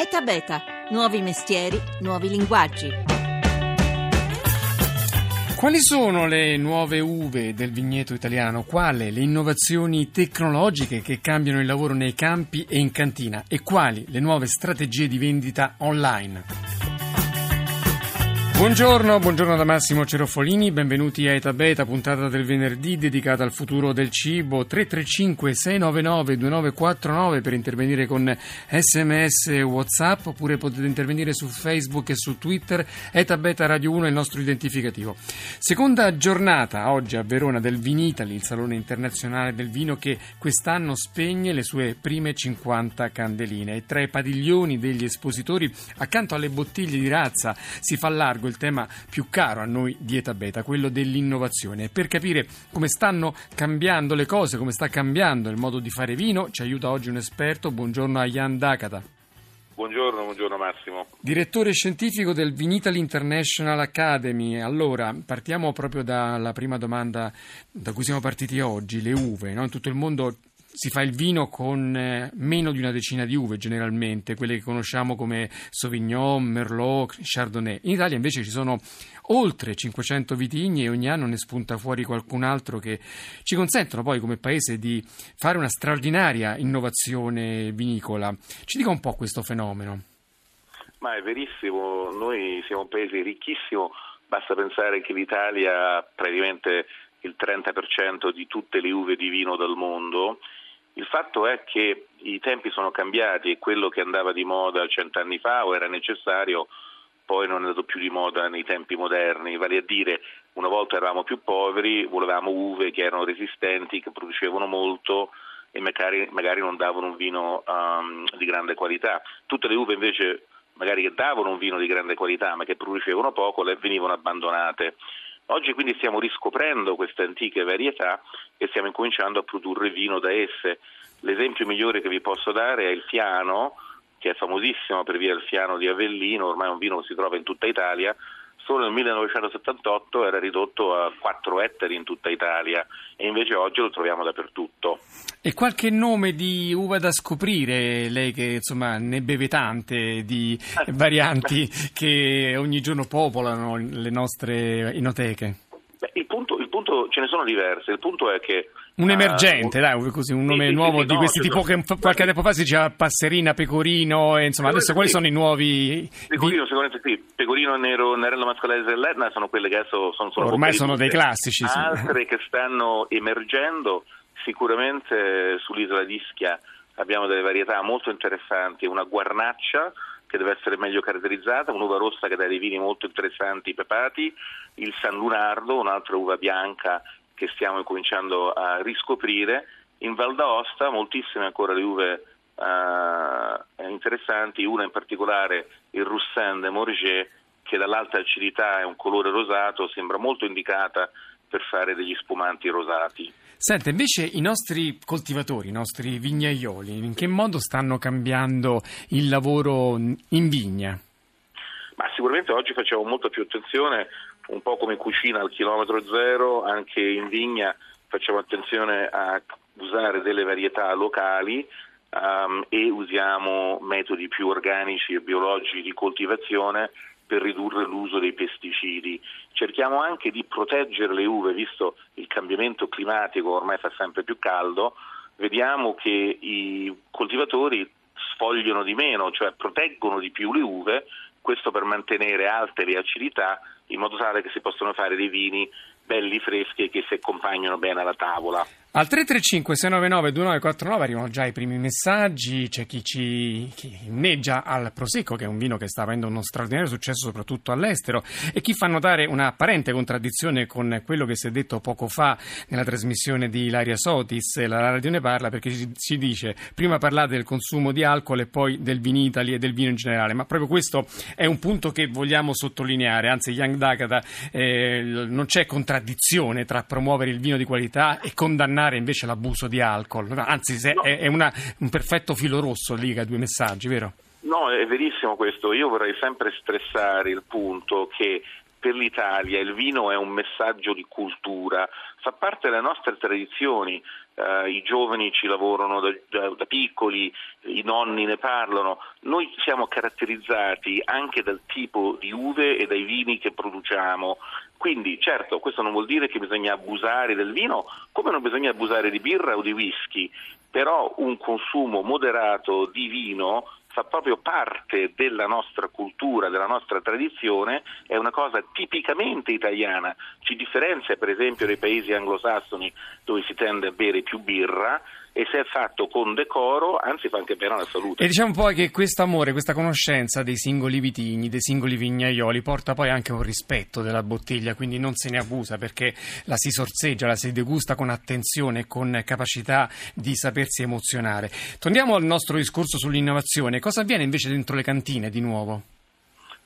ETA Beta, nuovi mestieri, nuovi linguaggi. Quali sono le nuove uve del vigneto italiano? Quali le innovazioni tecnologiche che cambiano il lavoro nei campi e in cantina? E quali le nuove strategie di vendita online? Buongiorno, buongiorno da Massimo Cerofolini, benvenuti a Eta Beta, puntata del venerdì dedicata al futuro del cibo. 335 699 2949 per intervenire con sms e whatsapp oppure potete intervenire su Facebook e su Twitter. Eta Beta Radio 1 è il nostro identificativo. Seconda giornata oggi a Verona del Vinitali, il Salone Internazionale del Vino che quest'anno spegne le sue prime 50 candeline e tra i padiglioni degli espositori accanto alle bottiglie di razza si fa largo il tema più caro a noi di Eta Beta, quello dell'innovazione. Per capire come stanno cambiando le cose, come sta cambiando il modo di fare vino, ci aiuta oggi un esperto. Buongiorno a Jan Dakata. Buongiorno, buongiorno Massimo. Direttore scientifico del Vinitaly International Academy. Allora, partiamo proprio dalla prima domanda da cui siamo partiti oggi, le uve. No? In tutto il mondo si fa il vino con eh, meno di una decina di uve generalmente, quelle che conosciamo come Sauvignon, Merlot, Chardonnay. In Italia invece ci sono oltre 500 vitigni e ogni anno ne spunta fuori qualcun altro che ci consentono poi come paese di fare una straordinaria innovazione vinicola. Ci dica un po' questo fenomeno. Ma è verissimo, noi siamo un paese ricchissimo, basta pensare che l'Italia praticamente il 30% di tutte le uve di vino del mondo il fatto è che i tempi sono cambiati e quello che andava di moda cent'anni fa o era necessario poi non è andato più di moda nei tempi moderni, vale a dire una volta eravamo più poveri, volevamo uve che erano resistenti, che producevano molto e magari, magari non davano un vino um, di grande qualità. Tutte le uve invece magari che davano un vino di grande qualità ma che producevano poco le venivano abbandonate. Oggi quindi stiamo riscoprendo queste antiche varietà e stiamo incominciando a produrre vino da esse. L'esempio migliore che vi posso dare è il Fiano, che è famosissimo per via del Fiano di Avellino, ormai è un vino che si trova in tutta Italia, solo nel 1978 era ridotto a 4 ettari in tutta Italia e invece oggi lo troviamo dappertutto. E qualche nome di uva da scoprire, lei che insomma ne beve tante di varianti che ogni giorno popolano le nostre inoteche? Punto, ce ne sono diverse, il punto è che un emergente, uh, dai, così, un nome sì, nuovo sì, sì, di questi no, tipo che qualche tempo fa si diceva Passerina, Pecorino, e, insomma, adesso quali sono i nuovi... Pecorino, sicuramente sì, Pecorino, Nero, Nerello Mascalese dell'Etna sono quelle che adesso sono... sono Ormai sono dei classici. Altre che stanno emergendo, sicuramente sull'isola di Ischia abbiamo delle varietà molto interessanti, una guarnaccia che deve essere meglio caratterizzata, un'uva rossa che dà dei vini molto interessanti, pepati, il San Lunardo, un'altra uva bianca che stiamo cominciando a riscoprire. In Val d'Aosta moltissime ancora le uve uh, interessanti, una in particolare il Roussin de Morges che dall'alta acidità è un colore rosato, sembra molto indicata per fare degli spumanti rosati. Senta, invece i nostri coltivatori, i nostri vignaioli, in che modo stanno cambiando il lavoro in vigna? Ma sicuramente oggi facciamo molta più attenzione un po' come cucina al chilometro zero, anche in vigna facciamo attenzione a usare delle varietà locali um, e usiamo metodi più organici e biologici di coltivazione per ridurre l'uso dei pesticidi. Cerchiamo anche di proteggere le uve, visto il cambiamento climatico ormai fa sempre più caldo, vediamo che i coltivatori sfogliano di meno, cioè proteggono di più le uve, questo per mantenere alte le acidità in modo tale che si possano fare dei vini belli freschi e che si accompagnano bene alla tavola. Al 335 699 2949 arrivano già i primi messaggi, c'è chi ci chi inneggia al Prosecco che è un vino che sta avendo uno straordinario successo soprattutto all'estero e chi fa notare un'apparente contraddizione con quello che si è detto poco fa nella trasmissione di Ilaria Sotis, la radio ne parla perché ci dice prima parlate del consumo di alcol e poi del vinitali e del vino in generale, ma proprio questo è un punto che vogliamo sottolineare, anzi Young Dakata eh, non c'è contraddizione tra promuovere il vino di qualità e condannare condannare invece l'abuso di alcol. Anzi, no. è, una, un perfetto filo rosso lì che ha due messaggi, vero? No, è verissimo questo. Io vorrei sempre stressare il punto che per l'Italia il vino è un messaggio di cultura, fa parte delle nostre tradizioni. uh, i giovani ci lavorano da, da, da, piccoli, i nonni ne parlano. Noi siamo caratterizzati anche dal tipo di uve e dai vini che produciamo. Quindi certo, questo non vuol dire che bisogna abusare del vino, come non bisogna abusare di birra o di whisky, però un consumo moderato di vino fa proprio parte della nostra cultura, della nostra tradizione, è una cosa tipicamente italiana, ci differenzia per esempio dai paesi anglosassoni dove si tende a bere più birra e se è fatto con decoro, anzi fa anche bene alla salute. E diciamo poi che questo amore, questa conoscenza dei singoli vitigni, dei singoli vignaioli porta poi anche un rispetto della bottiglia, quindi non se ne abusa perché la si sorseggia, la si degusta con attenzione e con capacità di sapersi emozionare. Torniamo al nostro discorso sull'innovazione, cosa avviene invece dentro le cantine di nuovo?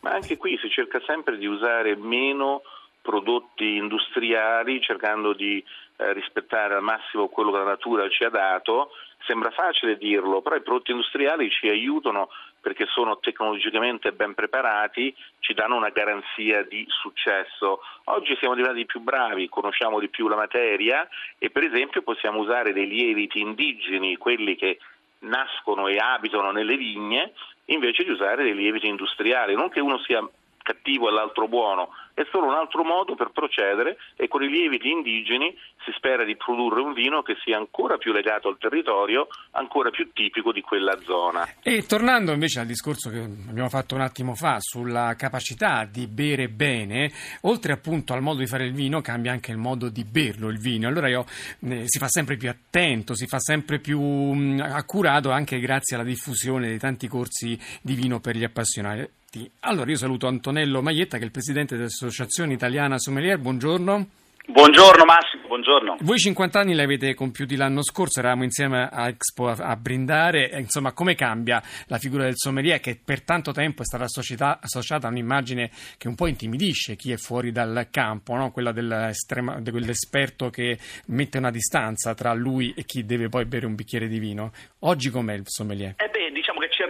Ma anche qui si cerca sempre di usare meno prodotti industriali cercando di eh, rispettare al massimo quello che la natura ci ha dato. Sembra facile dirlo, però i prodotti industriali ci aiutano perché sono tecnologicamente ben preparati, ci danno una garanzia di successo. Oggi siamo diventati più bravi, conosciamo di più la materia e per esempio possiamo usare dei lieviti indigeni, quelli che nascono e abitano nelle vigne, invece di usare dei lieviti industriali. Non che uno sia cattivo e l'altro buono, è solo un altro modo per procedere e con i lieviti indigeni si spera di produrre un vino che sia ancora più legato al territorio, ancora più tipico di quella zona. E tornando invece al discorso che abbiamo fatto un attimo fa sulla capacità di bere bene, oltre appunto al modo di fare il vino cambia anche il modo di berlo il vino. Allora io, eh, si fa sempre più attento, si fa sempre più mh, accurato anche grazie alla diffusione dei tanti corsi di vino per gli appassionati. Allora io saluto Antonello Maietta che è il presidente dell'Associazione Italiana Sommelier, buongiorno. Buongiorno Massimo, buongiorno. Voi 50 anni li avete compiuti l'anno scorso, eravamo insieme a Expo a, brindare, insomma come cambia la figura del sommelier che per tanto tempo è stata associata a un'immagine che un po' intimidisce chi è fuori dal campo, no? quella di quell'esperto che mette una distanza tra lui e chi deve poi bere un bicchiere di vino. Oggi com'è il sommelier? Eh beh,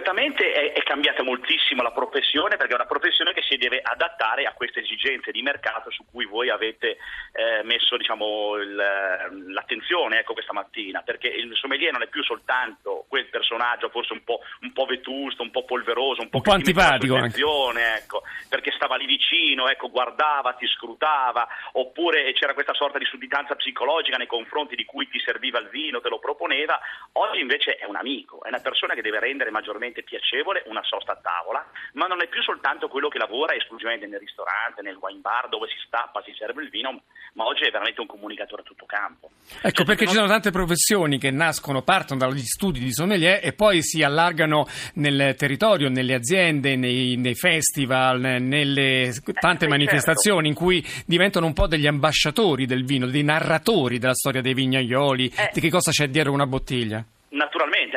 certamente è, è cambiata moltissimo la professione perché è una professione che si deve adattare a queste esigenze di mercato su cui voi avete... Eh, messo diciamo, il, l'attenzione ecco, questa mattina, perché il sommelier non è più soltanto quel personaggio forse un po', un po vetusto, un po' polveroso, un po', un po antipatico, ecco, perché stava lì vicino, ecco, guardava, ti scrutava, oppure c'era questa sorta di sudditanza psicologica nei confronti di cui ti serviva il vino, te lo proponeva, oggi invece è un amico, è una persona che deve rendere maggiormente piacevole una sosta a tavola, ma non è più soltanto quello che lavora esclusivamente nel ristorante, nel wine bar dove si stappa, si serve il vino, ma oggi è veramente un comunicatore a tutto campo. Ecco, cioè, perché non... ci sono tante professioni che nascono, partono dagli studi di sommelier e poi si allargano nel territorio, nelle aziende, nei, nei festival, nelle tante eh, manifestazioni certo. in cui diventano un po' degli ambasciatori del vino, dei narratori della storia dei vignaioli, eh. di che cosa c'è dietro una bottiglia.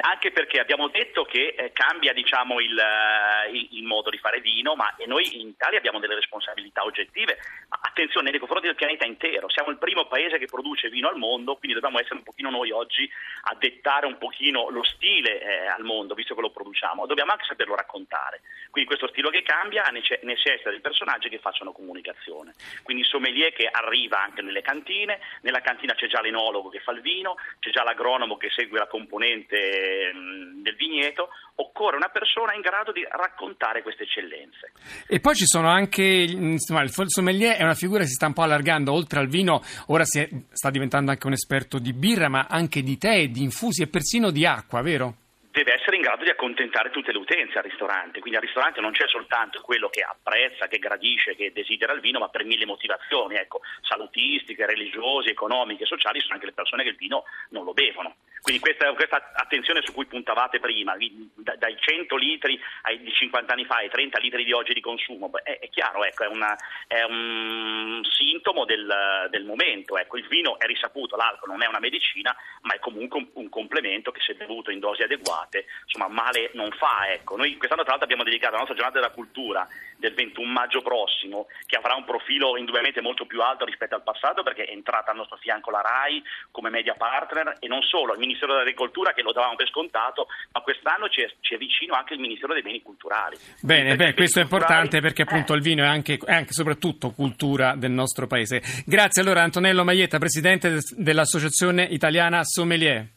Anche perché abbiamo detto che eh, cambia diciamo, il, uh, il, modo di fare vino, ma noi in Italia abbiamo delle responsabilità oggettive. Attenzione nei confronti del pianeta intero, siamo il primo paese che produce vino al mondo, quindi dobbiamo essere un pochino noi oggi a dettare un pochino lo stile eh, al mondo, visto che lo produciamo. Dobbiamo anche saperlo raccontare. Quindi questo stile che cambia necessita di personaggi che facciano comunicazione. Quindi il sommelier che arriva anche nelle cantine, nella cantina c'è già l'enologo che fa il vino, c'è già l'agronomo che segue la componente mm, del vigneto, occorre una persona in grado di raccontare queste eccellenze. E poi ci sono anche, insomma, il sommelier è una figura che si sta un po' allargando, oltre al vino ora è, sta diventando anche un esperto di birra, ma anche di tè, di infusi e persino di acqua, vero? deve essere in grado di accontentare tutte le utenze al ristorante, quindi al ristorante non c'è soltanto quello che apprezza, che gradisce, che desidera il vino, ma per mille motivazioni, ecco, salutistiche, religiose, economiche, sociali, sono anche le persone che il vino non lo bevono. Quindi questa, questa attenzione su cui puntavate prima, dai 100 litri di 50 anni fa ai 30 litri di oggi di consumo, è, è, chiaro, ecco, è, una, è, un sintomo del, del momento. Ecco, il vino è risaputo, l'alcol non è una medicina, ma è comunque un, un complemento che se bevuto in dosi adeguate insomma male non fa. Ecco. Noi quest'anno tra l'altro abbiamo dedicato la nostra giornata della cultura del 21 maggio prossimo, che avrà un profilo indubbiamente molto più alto rispetto al passato perché è entrata al nostro fianco la RAI come media partner e non solo, il Ministero dell'Agricoltura che lo davamo per scontato, ma quest'anno ci è, ci è vicino anche il Ministero dei Beni Culturali. Bene, beh, questo è importante perché appunto eh. il vino è anche, è anche soprattutto cultura del nostro paese. Grazie allora Antonello Maietta, Presidente dell'Associazione Italiana Sommelier.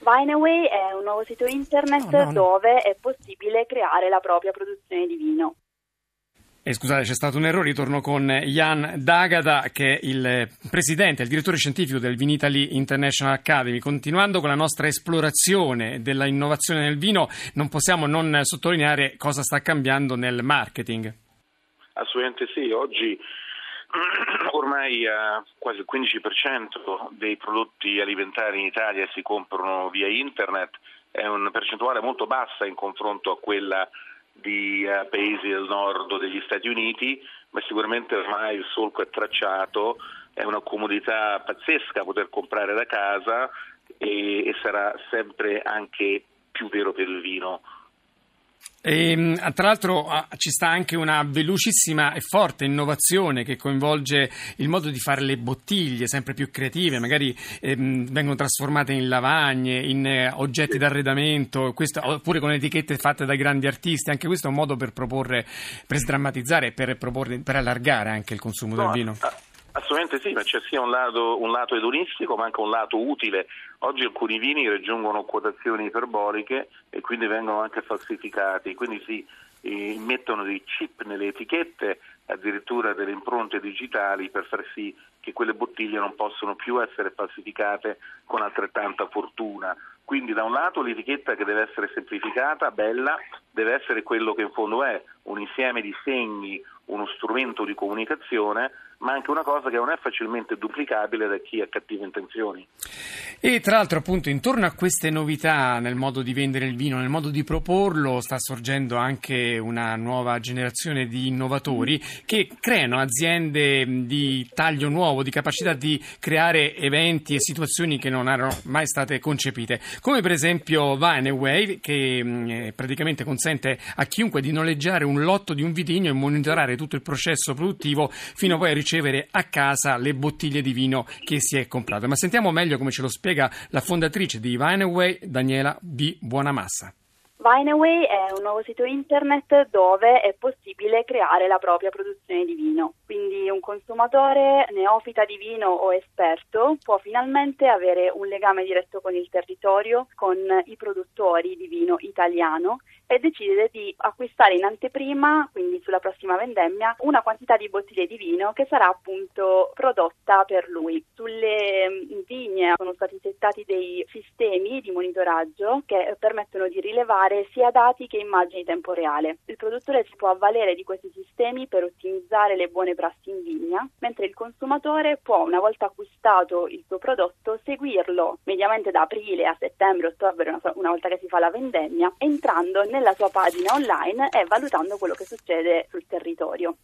Wineaway è un nuovo sito internet no, no, no. dove è possibile creare la propria produzione di vino. Eh, scusate, c'è stato un errore, ritorno con Jan Dagada, che è il presidente, il direttore scientifico del Vinitaly International Academy. Continuando con la nostra esplorazione della innovazione nel vino, non possiamo non sottolineare cosa sta cambiando nel marketing. Assolutamente sì, oggi ormai eh, quasi il 15% dei prodotti alimentari in Italia si comprano via internet, è una percentuale molto bassa in confronto a quella di uh, paesi del nord degli Stati Uniti, ma sicuramente ormai il solco è tracciato, è una comodità pazzesca poter comprare da casa e, e sarà sempre anche più vero per il vino. E, ehm, tra l'altro ci sta anche una velocissima e forte innovazione che coinvolge il modo di fare le bottiglie sempre più creative, magari ehm, vengono trasformate in lavagne, in eh, oggetti d'arredamento, questo, oppure con etichette fatte da grandi artisti. Anche questo è un modo per proporre, per sdrammatizzare, per, proporre, per allargare anche il consumo no, del vino. Assolutamente sì, ma c'è sia un lato, un lato edonistico ma anche un lato utile. Oggi alcuni vini raggiungono quotazioni iperboliche e quindi vengono anche falsificati, quindi si eh, mettono dei chip nelle etichette, addirittura delle impronte digitali per far sì che quelle bottiglie non possono più essere falsificate con altrettanta fortuna. Quindi da un lato l'etichetta che deve essere semplificata, bella, deve essere quello che in fondo è un insieme di segni, uno strumento di comunicazione, ma anche una cosa che non è facilmente duplicabile da chi ha cattive intenzioni. E tra l'altro appunto intorno a queste novità nel modo di vendere il vino, nel modo di proporlo, sta sorgendo anche una nuova generazione di innovatori che creano aziende di taglio nuovo, di capacità di creare eventi e situazioni che non erano mai state concepite, come per esempio Vineway che praticamente consente a chiunque di noleggiare un lotto di un vitigno e monitorare tutto il processo produttivo fino a poi a ricevere a casa le bottiglie di vino che si è comprato. Ma sentiamo meglio come ce lo spiega la fondatrice di Vineway, Daniela B. Buonamassa. Vineway è un nuovo sito internet dove è possibile creare la propria produzione di vino. Quindi un consumatore neofita di vino o esperto può finalmente avere un legame diretto con il territorio, con i produttori di vino italiano e decide di acquistare in anteprima, quindi sulla prossima vendemmia, una quantità di bottiglie di vino che sarà appunto prodotta per lui. Sulle mm, vigne sono stati settati dei sistemi di monitoraggio che permettono di rilevare sia dati che immagini in tempo reale. Il produttore si può avvalere di questi sistemi per ottimizzare le buone prassi in vigna, mentre il consumatore può, una volta acquistato il suo prodotto, seguirlo mediamente da aprile a settembre, ottobre, una volta che si fa la vendemmia, entrando nel nella sua pagina online e valutando quello che succede sul territorio.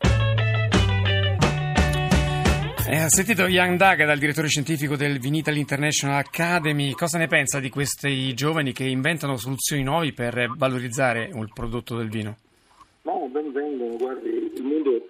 Eh, ha sentito Jan Daga, dal direttore scientifico del Vinitaly International Academy. Cosa ne pensa di questi giovani che inventano soluzioni nuove per valorizzare il prodotto del vino? No, ben vengono, guardi, il mondo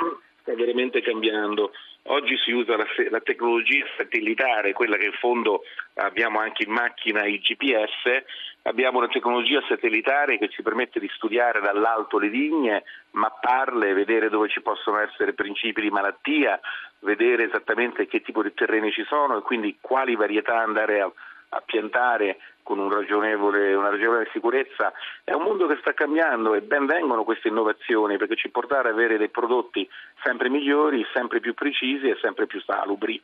sta veramente cambiando. Oggi si usa la, la, tecnologia satellitare, quella che in fondo abbiamo anche in macchina i GPS, abbiamo una tecnologia satellitare che ci permette di studiare dall'alto le vigne, mapparle, vedere dove ci possono essere principi di malattia, vedere esattamente che tipo di terreni ci sono e quindi quali varietà andare a, a piantare con un una ragionevole sicurezza. È un mondo che sta cambiando e ben vengono queste innovazioni perché ci portare ad avere dei prodotti sempre migliori, sempre più precisi e sempre più salubri.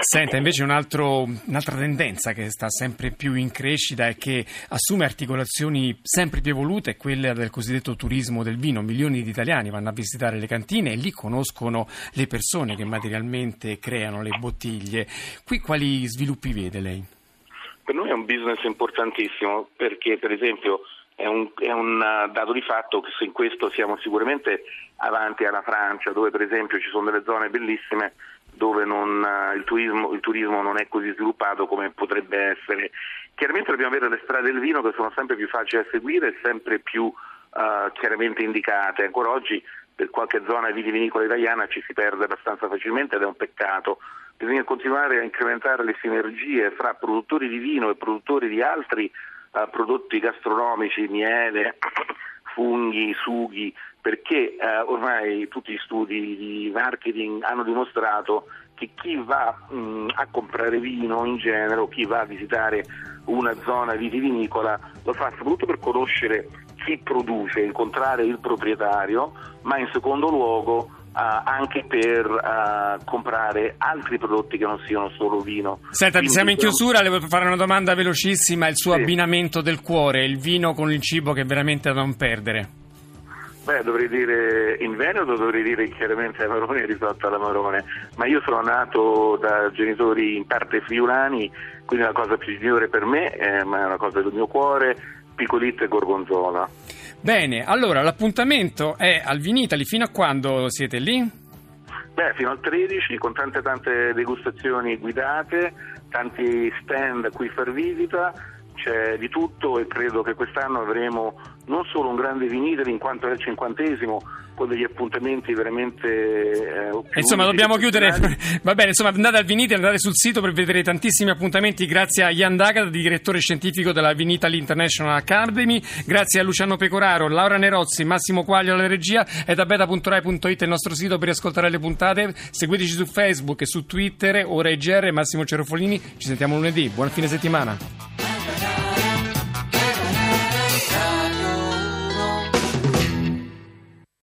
Senta, invece un altro, un'altra tendenza che sta sempre più in crescita e che assume articolazioni sempre più evolute è quella del cosiddetto turismo del vino. Milioni di italiani vanno a visitare le cantine e lì conoscono le persone che materialmente creano le bottiglie. Qui quali sviluppi vede lei? Per noi è un business importantissimo perché per esempio è un, è un, dato di fatto che in questo siamo sicuramente avanti alla Francia, dove per esempio ci sono delle zone bellissime dove non, uh, il, turismo, il, turismo, non è così sviluppato come potrebbe essere. Chiaramente dobbiamo avere le strade del vino che sono sempre più facili da seguire e sempre più uh, chiaramente indicate. Ancora oggi per qualche zona vitivinicola italiana ci si perde abbastanza facilmente ed è un peccato. Bisogna continuare a incrementare le sinergie fra produttori di vino e produttori di altri uh, prodotti gastronomici, miele, funghi, sughi, perché uh, ormai tutti gli studi di marketing hanno dimostrato che chi va mh, a comprare vino in genere o chi va a visitare una zona vitivinicola lo fa soprattutto per conoscere chi produce, incontrare il proprietario, ma in secondo luogo anche per uh, comprare altri prodotti che non siano solo vino. Senta, Quindi, siamo in chiusura, le voglio fare una domanda velocissima, il suo sì. abbinamento del cuore, il vino con il cibo che è veramente da non perdere. Beh, dovrei dire in Veneto, dovrei dire chiaramente Amarone risotto all'Amarone, ma io sono nato da genitori in parte friulani, quindi la cosa più migliore per me, eh, ma è una cosa del mio cuore, Piccolito e Gorgonzola. Bene, allora l'appuntamento è al Vinitali, fino a quando siete lì? Beh, fino al 13 con tante tante degustazioni guidate, tanti stand a cui far visita, c'è di tutto e credo che quest'anno avremo non solo un grande Vinitali in quanto è il cinquantesimo, con degli appuntamenti veramente... Eh, insomma, dobbiamo chiudere. Va bene, insomma, andate al Vinitali, andate sul sito per vedere tantissimi appuntamenti. Grazie a Ian Dagat, direttore scientifico della Vinitali International Academy. Grazie a Luciano Pecoraro, Laura Nerozzi, Massimo Quaglio alla regia e da beta.rai.it il nostro sito per ascoltare le puntate. Seguiteci su Facebook e su Twitter, ora IGR, Massimo Cerofolini. Ci sentiamo lunedì. Buon fine settimana.